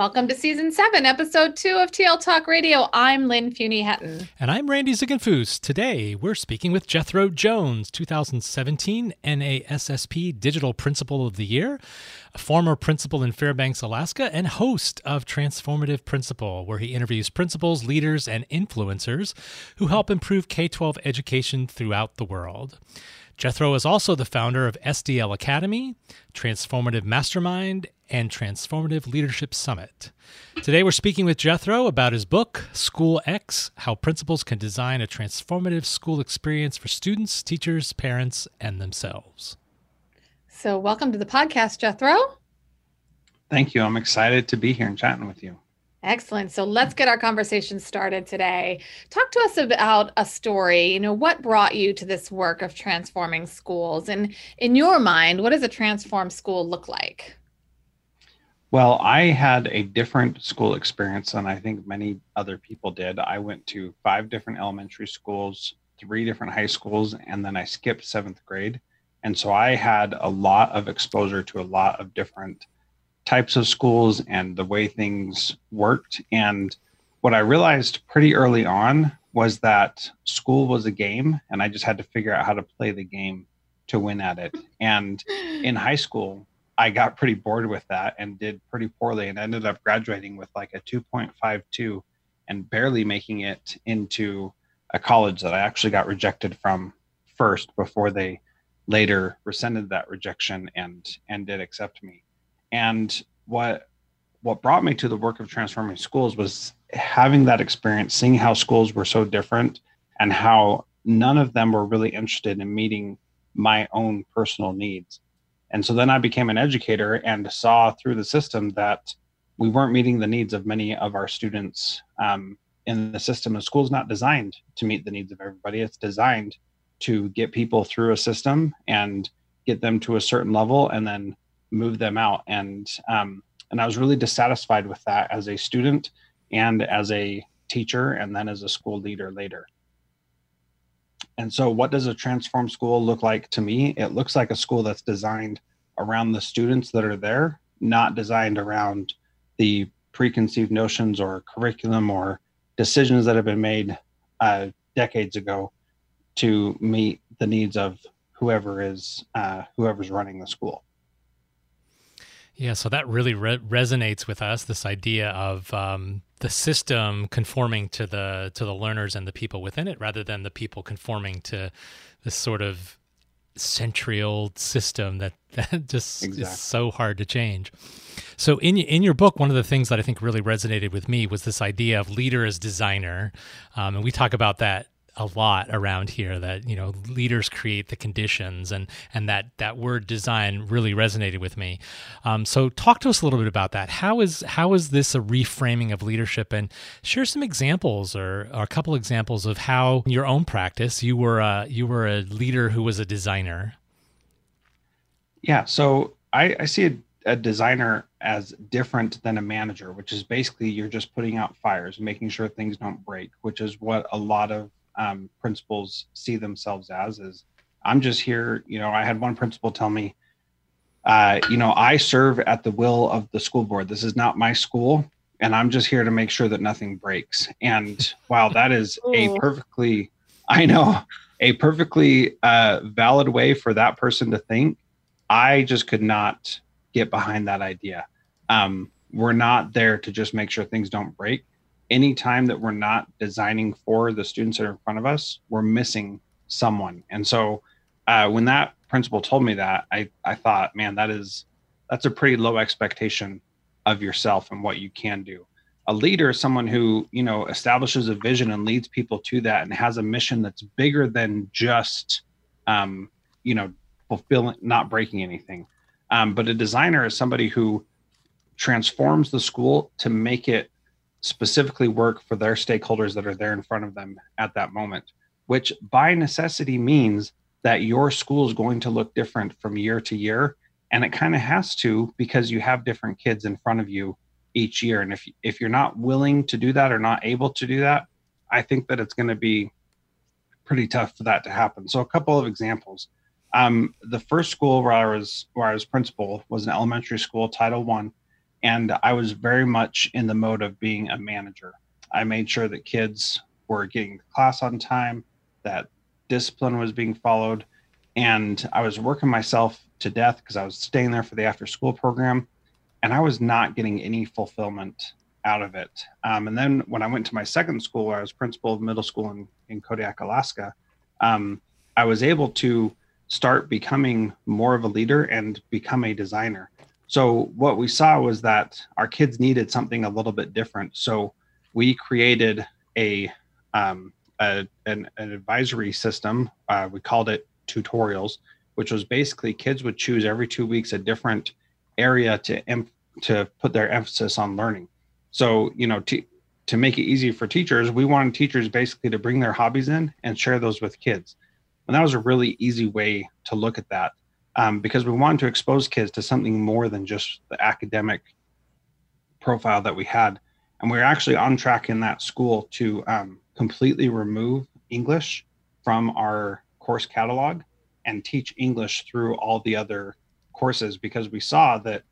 Welcome to season seven, episode two of TL Talk Radio. I'm Lynn Fuini-Hetten. And I'm Randy Ziegenfuss. Today, we're speaking with Jethro Jones, 2017 NASSP Digital Principal of the Year, a former principal in Fairbanks, Alaska, and host of Transformative Principal, where he interviews principals, leaders, and influencers who help improve K 12 education throughout the world. Jethro is also the founder of SDL Academy, Transformative Mastermind, and Transformative Leadership Summit. Today, we're speaking with Jethro about his book, SchoolX How Principals Can Design a Transformative School Experience for Students, Teachers, Parents, and Themselves. So, welcome to the podcast, Jethro. Thank you. I'm excited to be here and chatting with you. Excellent. So let's get our conversation started today. Talk to us about a story. You know, what brought you to this work of transforming schools? And in your mind, what does a transformed school look like? Well, I had a different school experience than I think many other people did. I went to five different elementary schools, three different high schools, and then I skipped seventh grade. And so I had a lot of exposure to a lot of different types of schools and the way things worked. And what I realized pretty early on was that school was a game, and I just had to figure out how to play the game to win at it. And in high school, I got pretty bored with that and did pretty poorly and ended up graduating with like a 2.52 and barely making it into a college that I actually got rejected from first before they later rescinded that rejection and and did accept me. And what what brought me to the work of transforming schools was having that experience, seeing how schools were so different and how none of them were really interested in meeting my own personal needs. And so then I became an educator and saw through the system that we weren't meeting the needs of many of our students um, in the system. The school's not designed to meet the needs of everybody. It's designed to get people through a system and get them to a certain level and then move them out. And um, and I was really dissatisfied with that as a student and as a teacher and then as a school leader later. And so, what does a transform school look like to me? It looks like a school that's designed around the students that are there, not designed around the preconceived notions or curriculum or decisions that have been made uh, decades ago to meet the needs of whoever is uh, whoever's running the school. Yeah, so that really re- resonates with us. This idea of um, the system conforming to the to the learners and the people within it, rather than the people conforming to this sort of century old system that that just exactly. is so hard to change. So in in your book, one of the things that I think really resonated with me was this idea of leader as designer, um, and we talk about that a lot around here that you know leaders create the conditions and and that that word design really resonated with me. Um, so talk to us a little bit about that. How is how is this a reframing of leadership? And share some examples or, or a couple examples of how in your own practice you were a, you were a leader who was a designer. Yeah. So i, I see a, a designer as different than a manager which is basically you're just putting out fires making sure things don't break which is what a lot of um, principals see themselves as is i'm just here you know i had one principal tell me uh, you know i serve at the will of the school board. This is not my school and i'm just here to make sure that nothing breaks. And while that is a perfectly i know a perfectly uh, valid way for that person to think i just could not get behind that idea. Um, we're not there to just make sure things don't break. Anytime that we're not designing for the students that are in front of us, we're missing someone. And so uh, when that principal told me that, I, I thought, man, that is that's a pretty low expectation of yourself and what you can do. A leader is someone who, you know, establishes a vision and leads people to that and has a mission that's bigger than just um, you know, fulfilling not breaking anything. Um, but a designer is somebody who transforms the school to make it specifically work for their stakeholders that are there in front of them at that moment, which by necessity means that your school is going to look different from year to year. And it kind of has to because you have different kids in front of you each year. And if, if you're not willing to do that or not able to do that, I think that it's going to be pretty tough for that to happen. So a couple of examples. Um, the first school where I was where I was principal was an elementary school, Title One, and I was very much in the mode of being a manager. I made sure that kids were getting class on time, that discipline was being followed, and I was working myself to death because I was staying there for the after school program, and I was not getting any fulfillment out of it. Um, and then when I went to my second school, where I was principal of middle school in, in Kodiak, Alaska, um, I was able to start becoming more of a leader and become a designer. So what we saw was that our kids needed something a little bit different. So we created a, um, a an, an, advisory system. Uh, we called it tutorials, which was basically kids would choose every two weeks a different area to em- to put their emphasis on learning. So you know to to make it easy for teachers, we wanted teachers basically to bring their hobbies in and share those with kids. And that was a really easy way to look at that um, because we wanted to expose kids to something more than just the academic profile that we had. And we are actually on track in that school to um, completely remove English from our course catalog and teach English through all the other courses because we saw that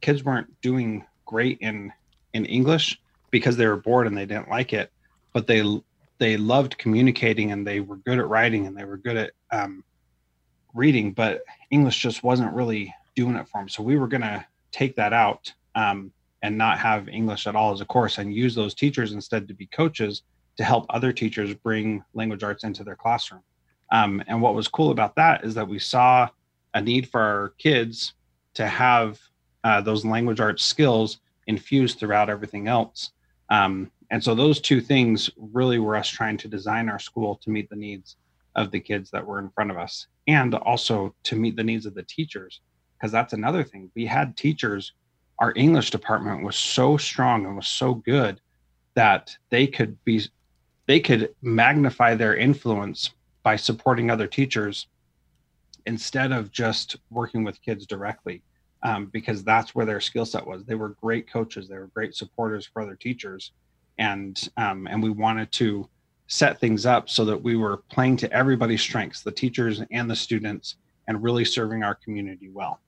kids weren't doing great in in English because they were bored and they didn't like it, but they they loved communicating and they were good at writing and they were good at um, reading, but English just wasn't really doing it for them. So we were going to take that out um, and not have English at all as a course and use those teachers instead to be coaches to help other teachers bring language arts into their classroom. Um, and what was cool about that is that we saw a need for our kids to have uh, those language arts skills infused throughout everything else. Um, and so those two things really were us trying to design our school to meet the needs of the kids that were in front of us and also to meet the needs of the teachers because that's another thing. We had teachers our english department was so strong and was so good that they could be they could magnify their influence by supporting other teachers instead of just working with kids directly um, because that's where their skill set was. They were great coaches. They were great supporters for other teachers. And um, and we wanted to set things up so that we were playing to everybody's strengths, the teachers and the students, and really serving our community well.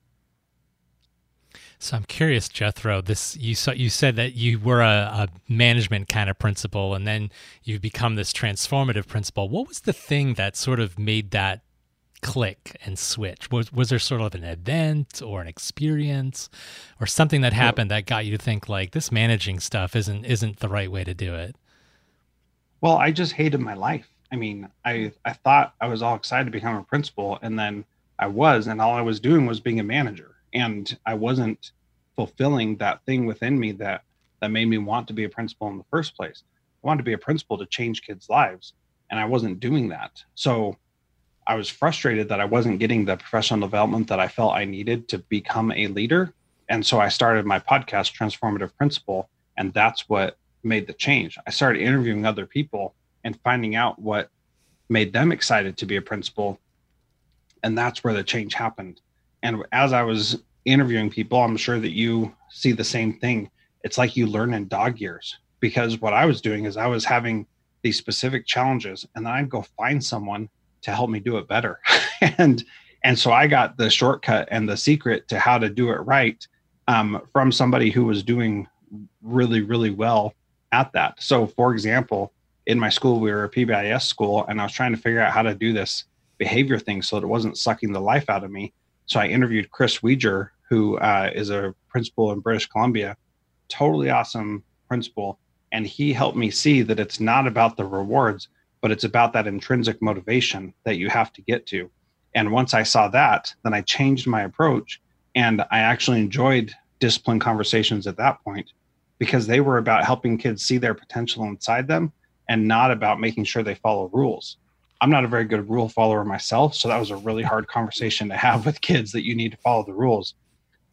So I'm curious, Jethro. This you saw, you said that you were a, a, management kind of principal, and then you've become this transformative principal. What was the thing that sort of made that click and switch? Was was there sort of an event or an experience or something that happened that got you to think like this managing stuff isn't isn't the right way to do it? Well, I just hated my life. I mean, I I thought I was all excited to become a principal, and then I was, and all I was doing was being a manager, and I wasn't fulfilling that thing within me that that made me want to be a principal in the first place. I wanted to be a principal to change kids' lives, and I wasn't doing that. So I was frustrated that I wasn't getting the professional development that I felt I needed to become a leader. And so I started my podcast, Transformative Principal, and that's what made the change. I started interviewing other people and finding out what made them excited to be a principal. And that's where the change happened. And as I was interviewing people, I'm sure that you see the same thing. It's like you learn in dog years because what I was doing is I was having these specific challenges and then I'd go find someone to help me do it better. and and so I got the shortcut and the secret to how to do it right um, from somebody who was doing really, really well at that. So, for example, in my school, we were a PBIS school, and I was trying to figure out how to do this behavior thing so that it wasn't sucking the life out of me. So I interviewed Chris Wejr, who uh, is a principal in British Columbia, totally awesome principal. And he helped me see that it's not about the rewards, but it's about that intrinsic motivation that you have to get to. And once I saw that, then I changed my approach and I actually enjoyed discipline conversations at that point because they were about helping kids see their potential inside them and not about making sure they follow rules. I'm not a very good rule follower myself, so that was a really hard conversation to have with kids that you need to follow the rules.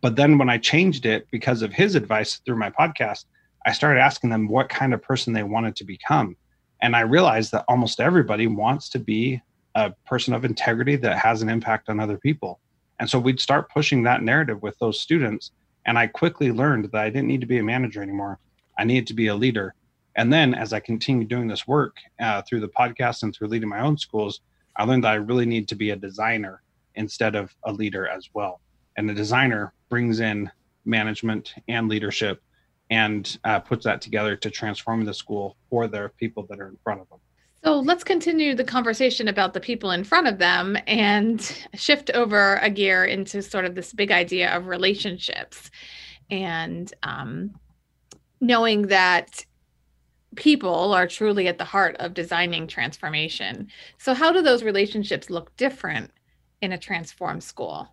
But then when I changed it because of his advice through my podcast, I started asking them what kind of person they wanted to become. And I realized that almost everybody wants to be a person of integrity that has an impact on other people. And so we'd start pushing that narrative with those students. And I quickly learned that I didn't need to be a manager anymore. I needed to be a leader. And then as I continued doing this work uh, through the podcast and through leading my own schools, I learned that I really need to be a designer instead of a leader as well. And the designer brings in management and leadership and uh, puts that together to transform the school for the people that are in front of them. So let's continue the conversation about the people in front of them and shift over a gear into sort of this big idea of relationships and um, knowing that people are truly at the heart of designing transformation. So, how do those relationships look different in a transformed school?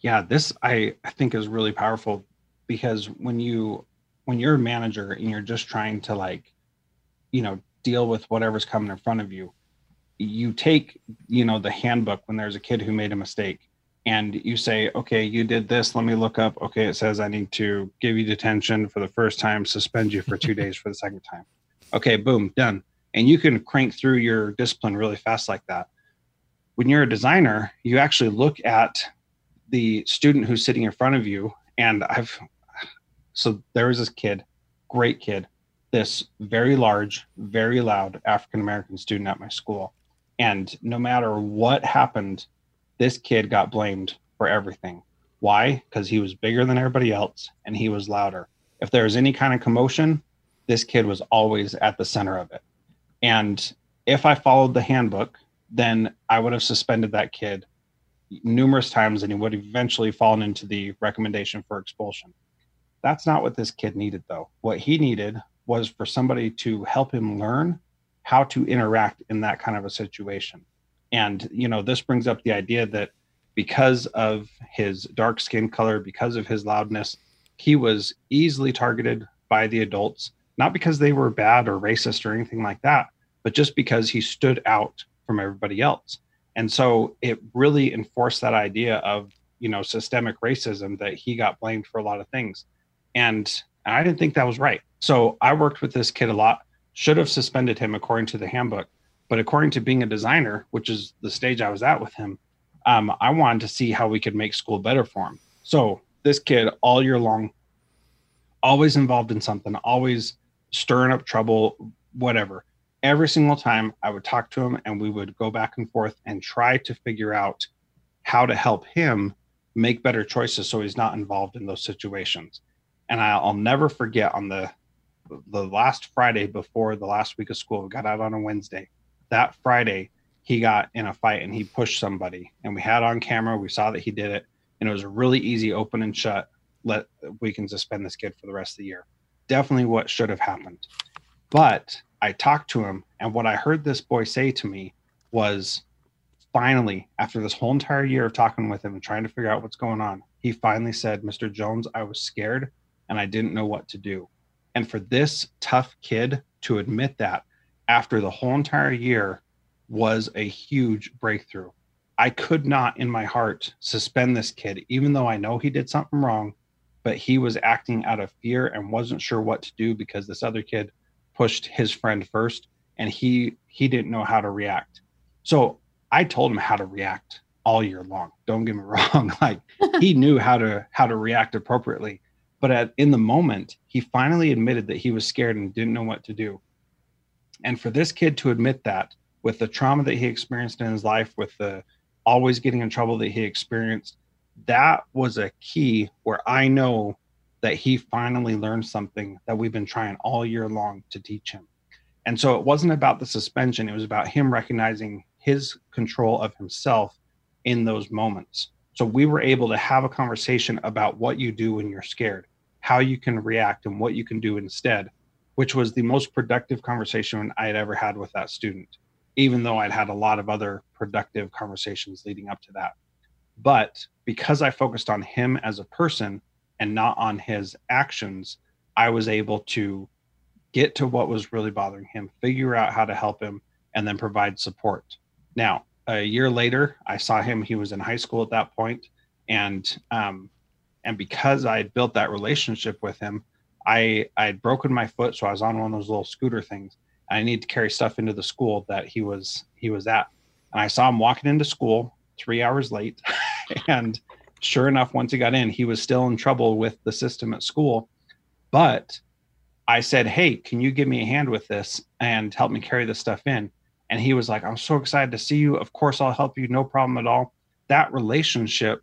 Yeah, this I, I think is really powerful because when you when you're a manager and you're just trying to like, you know, deal with whatever's coming in front of you, you take, you know, the handbook when there's a kid who made a mistake and you say, okay, you did this. Let me look up. Okay, it says I need to give you detention for the first time, suspend you for two days for the second time. Okay, boom, done. And you can crank through your discipline really fast like that. When you're a designer, you actually look at the student who's sitting in front of you. And I've, so there was this kid, great kid, this very large, very loud African American student at my school. And no matter what happened, this kid got blamed for everything. Why? Because he was bigger than everybody else and he was louder. If there was any kind of commotion, this kid was always at the center of it. And if I followed the handbook, then I would have suspended that kid numerous times and he would have eventually fallen into the recommendation for expulsion. That's not what this kid needed, though. What he needed was for somebody to help him learn how to interact in that kind of a situation. And you know this brings up the idea that because of his dark skin color because of his loudness he was easily targeted by the adults not because they were bad or racist or anything like that but just because he stood out from everybody else. And so it really enforced that idea of you know systemic racism that he got blamed for a lot of things. And i didn't think that was right so i worked with this kid a lot should have suspended him according to the handbook but according to being a designer, which is the stage I was at with him, um, I wanted to see how we could make school better for him. So this kid, all year long, always involved in something, always stirring up trouble, whatever. Every single time I would talk to him and we would go back and forth and try to figure out how to help him make better choices so he's not involved in those situations. And I'll never forget on the the last Friday before the last week of school, got out on a Wednesday. That Friday he got in a fight and he pushed somebody. And we had on camera we saw that he did it. And it was a really easy open and shut let we can suspend this kid for the rest of the year. Definitely what should have happened. But i talked to him and what i heard this boy say to me was finally after this whole entire year of talking with him and trying to figure out what's going on he finally said mr jones i was scared and i didn't know what to do and for this tough kid to admit that after the whole entire year was a huge breakthrough. I could not, in my heart, suspend this kid, even though I know he did something wrong, but he was acting out of fear and wasn't sure what to do because this other kid pushed his friend first and he he didn't know how to react. So I told him how to react all year long. Don't get me wrong. like he knew how to how to react appropriately. But at, in the moment, he finally admitted that he was scared and didn't know what to do. And for this kid to admit that with the trauma that he experienced in his life, with the always getting in trouble that he experienced, that was a key where I know that he finally learned something that we've been trying all year long to teach him. And so it wasn't about the suspension, it was about him recognizing his control of himself in those moments. So we were able to have a conversation about what you do when you're scared, how you can react, and what you can do instead, which was the most productive conversation I had ever had with that student, even though I'd had a lot of other productive conversations leading up to that. But because I focused on him as a person and not on his actions, I was able to get to what was really bothering him, figure out how to help him, and then provide support. Now, a year later, I saw him. He was in high school at that point, and um, and because I had built that relationship with him, I I had broken my foot, so I was on one of those little scooter things. I needed to carry stuff into the school that he was he was at, and I saw him walking into school three hours late, and sure enough, once he got in, he was still in trouble with the system at school, but I said, Hey, can you give me a hand with this and help me carry this stuff in? And he was like, I'm so excited to see you. Of course, I'll help you. No problem at all. That relationship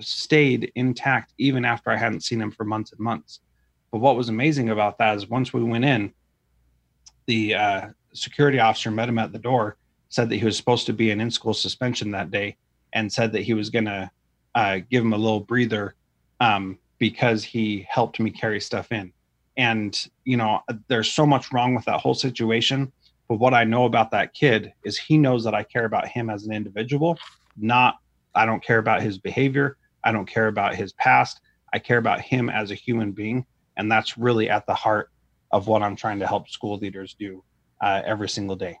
stayed intact even after I hadn't seen him for months and months. But what was amazing about that is once we went in, the uh, security officer met him at the door, said that he was supposed to be in in school suspension that day, and said that he was going to uh, give him a little breather um, because he helped me carry stuff in. And, you know, there's so much wrong with that whole situation. But what I know about that kid is he knows that I care about him as an individual, not, I don't care about his behavior. I don't care about his past. I care about him as a human being. And that's really at the heart of what I'm trying to help school leaders do uh, every single day.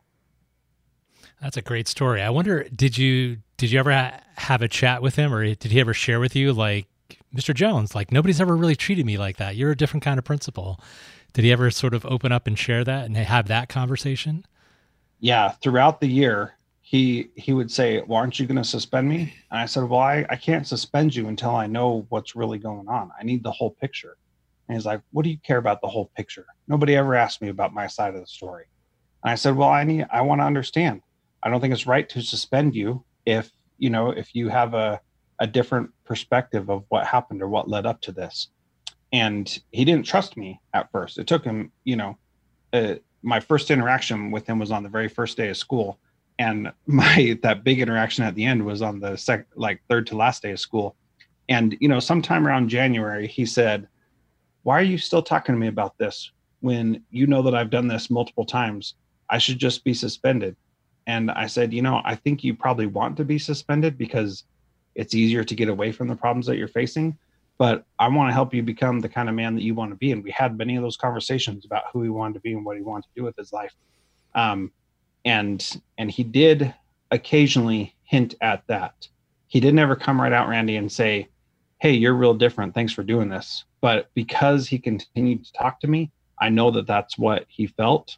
That's a great story. I wonder, did you did you ever ha- have a chat with him, or did he ever share with you, like, Mr. Jones, like nobody's ever really treated me like that. You're a different kind of principal. Did he ever sort of open up and share that and have that conversation? Yeah, throughout the year, he he would say, "Well, aren't you going to suspend me?" And I said, "Well, I, I can't suspend you until I know what's really going on. I need the whole picture." And he's like, "What do you care about the whole picture? Nobody ever asked me about my side of the story." And I said, "Well, I need I want to understand. I don't think it's right to suspend you if you know if you have a a different perspective of what happened or what led up to this. And he didn't trust me at first. It took him, you know, uh, my first interaction with him was on the very first day of school, and my that big interaction at the end was on the sec like third to last day of school. And you know, sometime around January, he said, "Why are you still talking to me about this when you know that I've done this multiple times? I should just be suspended." And I said, "You know, I think you probably want to be suspended because." it's easier to get away from the problems that you're facing but i want to help you become the kind of man that you want to be and we had many of those conversations about who he wanted to be and what he wanted to do with his life um, and and he did occasionally hint at that. He didn't ever come right out randy and say hey you're real different. Thanks for doing this. But because he continued to talk to me i know that that's what he felt.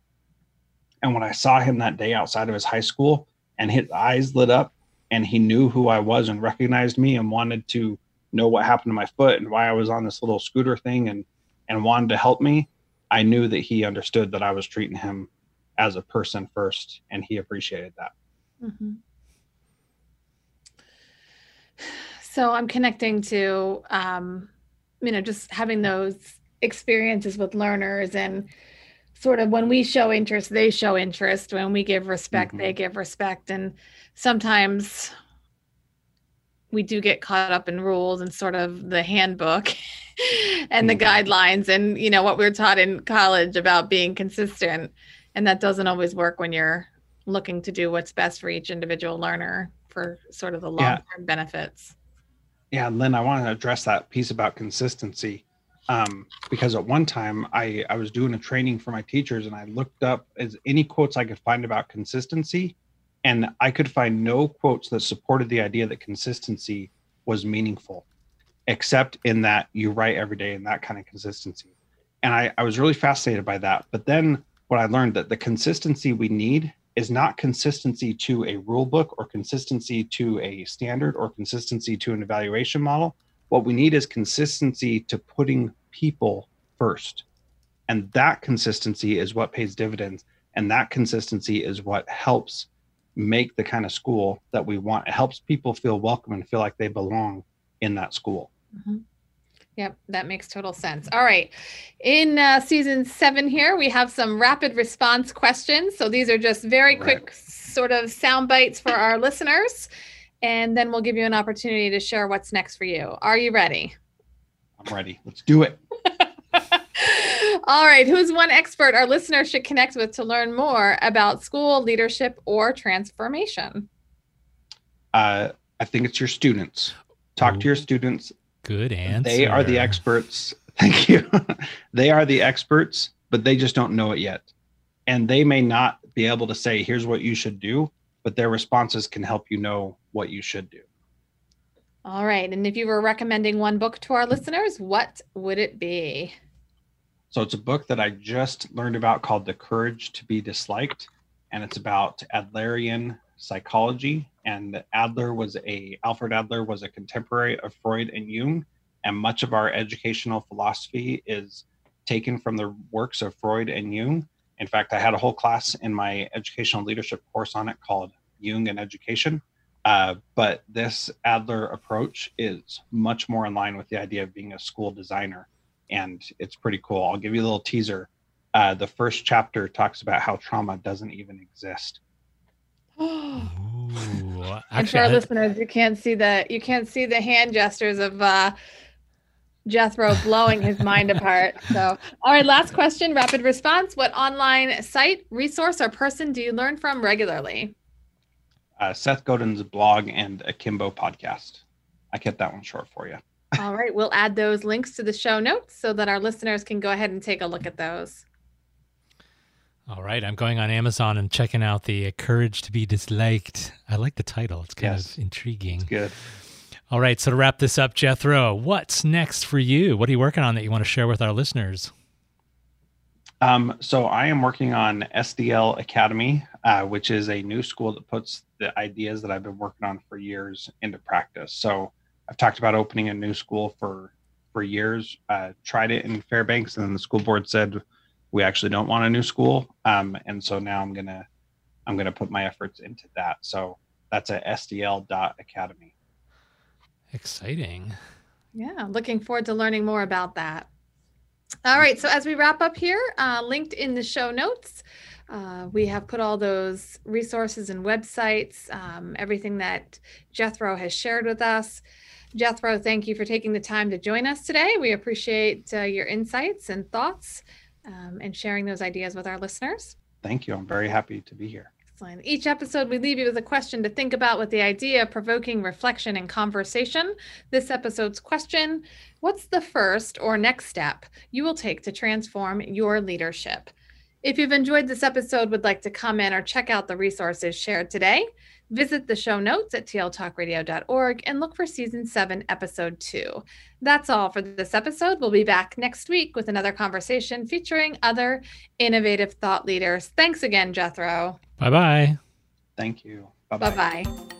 And when i saw him that day outside of his high school and his eyes lit up and he knew who I was and recognized me and wanted to know what happened to my foot and why I was on this little scooter thing and and wanted to help me, I knew that he understood that I was treating him as a person first, and he appreciated that. Mm-hmm. So I'm connecting to, um, you know, just having those experiences with learners and sort of when we show interest, they show interest. When we give respect, mm-hmm. they give respect. And sometimes we do get caught up in rules and sort of the handbook and the mm-hmm. guidelines and you know what we are taught in college about being consistent and that doesn't always work when you're looking to do what's best for each individual learner for sort of the long-term yeah. benefits yeah lynn i want to address that piece about consistency um, because at one time I, I was doing a training for my teachers and i looked up as any quotes i could find about consistency and I could find no quotes that supported the idea that consistency was meaningful, except in that you write every day and that kind of consistency. And I, I was really fascinated by that. But then what I learned that the consistency we need is not consistency to a rule book or consistency to a standard or consistency to an evaluation model. What we need is consistency to putting people first. And that consistency is what pays dividends. And that consistency is what helps make the kind of school that we want. It helps people feel welcome and feel like they belong in that school. Mm-hmm. Yep, that makes total sense. All right. In uh, season seven here, we have some rapid response questions. So these are just very quick sort of sound bites for our listeners. and then we'll give you an opportunity to share what's next for you. Are you ready? I'm ready. Let's do it. All right. Who's one expert our listeners should connect with to learn more about school leadership or transformation? Uh, I think it's your students. Talk to your students. Good answer. They are the experts. Thank you. they are the experts, but they just don't know it yet. And they may not be able to say, here's what you should do, but their responses can help you know what you should do. All right. And if you were recommending one book to our listeners, what would it be? So it's a book that I just learned about called The Courage to Be Disliked. And it's about Adlerian psychology. And Adler was a, Alfred Adler was a contemporary of Freud and Jung. And much of our educational philosophy is taken from the works of Freud and Jung. In fact, I had a whole class in my educational leadership course on it called Jung and Education. Uh, but this Adler approach is much more in line with the idea of being a school designer and it's pretty cool. I'll give you a little teaser. Uh, the first chapter talks about how trauma doesn't even exist. Ooh, and for our I... listeners, you can't see the you can't see the hand gestures of uh, Jethro blowing his mind apart. So, all right, last question, rapid response. What online site, resource, or person do you learn from regularly? Uh, Seth Godin's blog and Akimbo podcast. I kept that one short for you. All right. We'll add those links to the show notes so that our listeners can go ahead and take a look at those. All right. I'm going on Amazon and checking out the Courage to be Disliked. I like the title, it's kind yes. of intriguing. It's good. All right. So to wrap this up, Jethro, what's next for you? What are you working on that you want to share with our listeners? Um, so I am working on SDL Academy, uh, which is a new school that puts the ideas that I've been working on for years into practice. So I've talked about opening a new school for for years. Uh, tried it in Fairbanks, and then the school board said we actually don't want a new school. Um, and so now I'm gonna I'm gonna put my efforts into that. So that's at SDL Academy. Exciting. Yeah, looking forward to learning more about that. All right, so as we wrap up here, uh, linked in the show notes, uh, we have put all those resources and websites, um, everything that Jethro has shared with us. Jethro, thank you for taking the time to join us today. We appreciate uh, your insights and thoughts um, and sharing those ideas with our listeners. Thank you. I'm very happy to be here. Excellent. Each episode, we leave you with a question to think about with the idea of provoking reflection and conversation. This episode's question What's the first or next step you will take to transform your leadership? If you've enjoyed this episode, would like to comment or check out the resources shared today, Visit the show notes at tltalkradio.org and look for season seven, episode two. That's all for this episode. We'll be back next week with another conversation featuring other innovative thought leaders. Thanks again, Jethro. Bye bye. Thank you. Bye bye.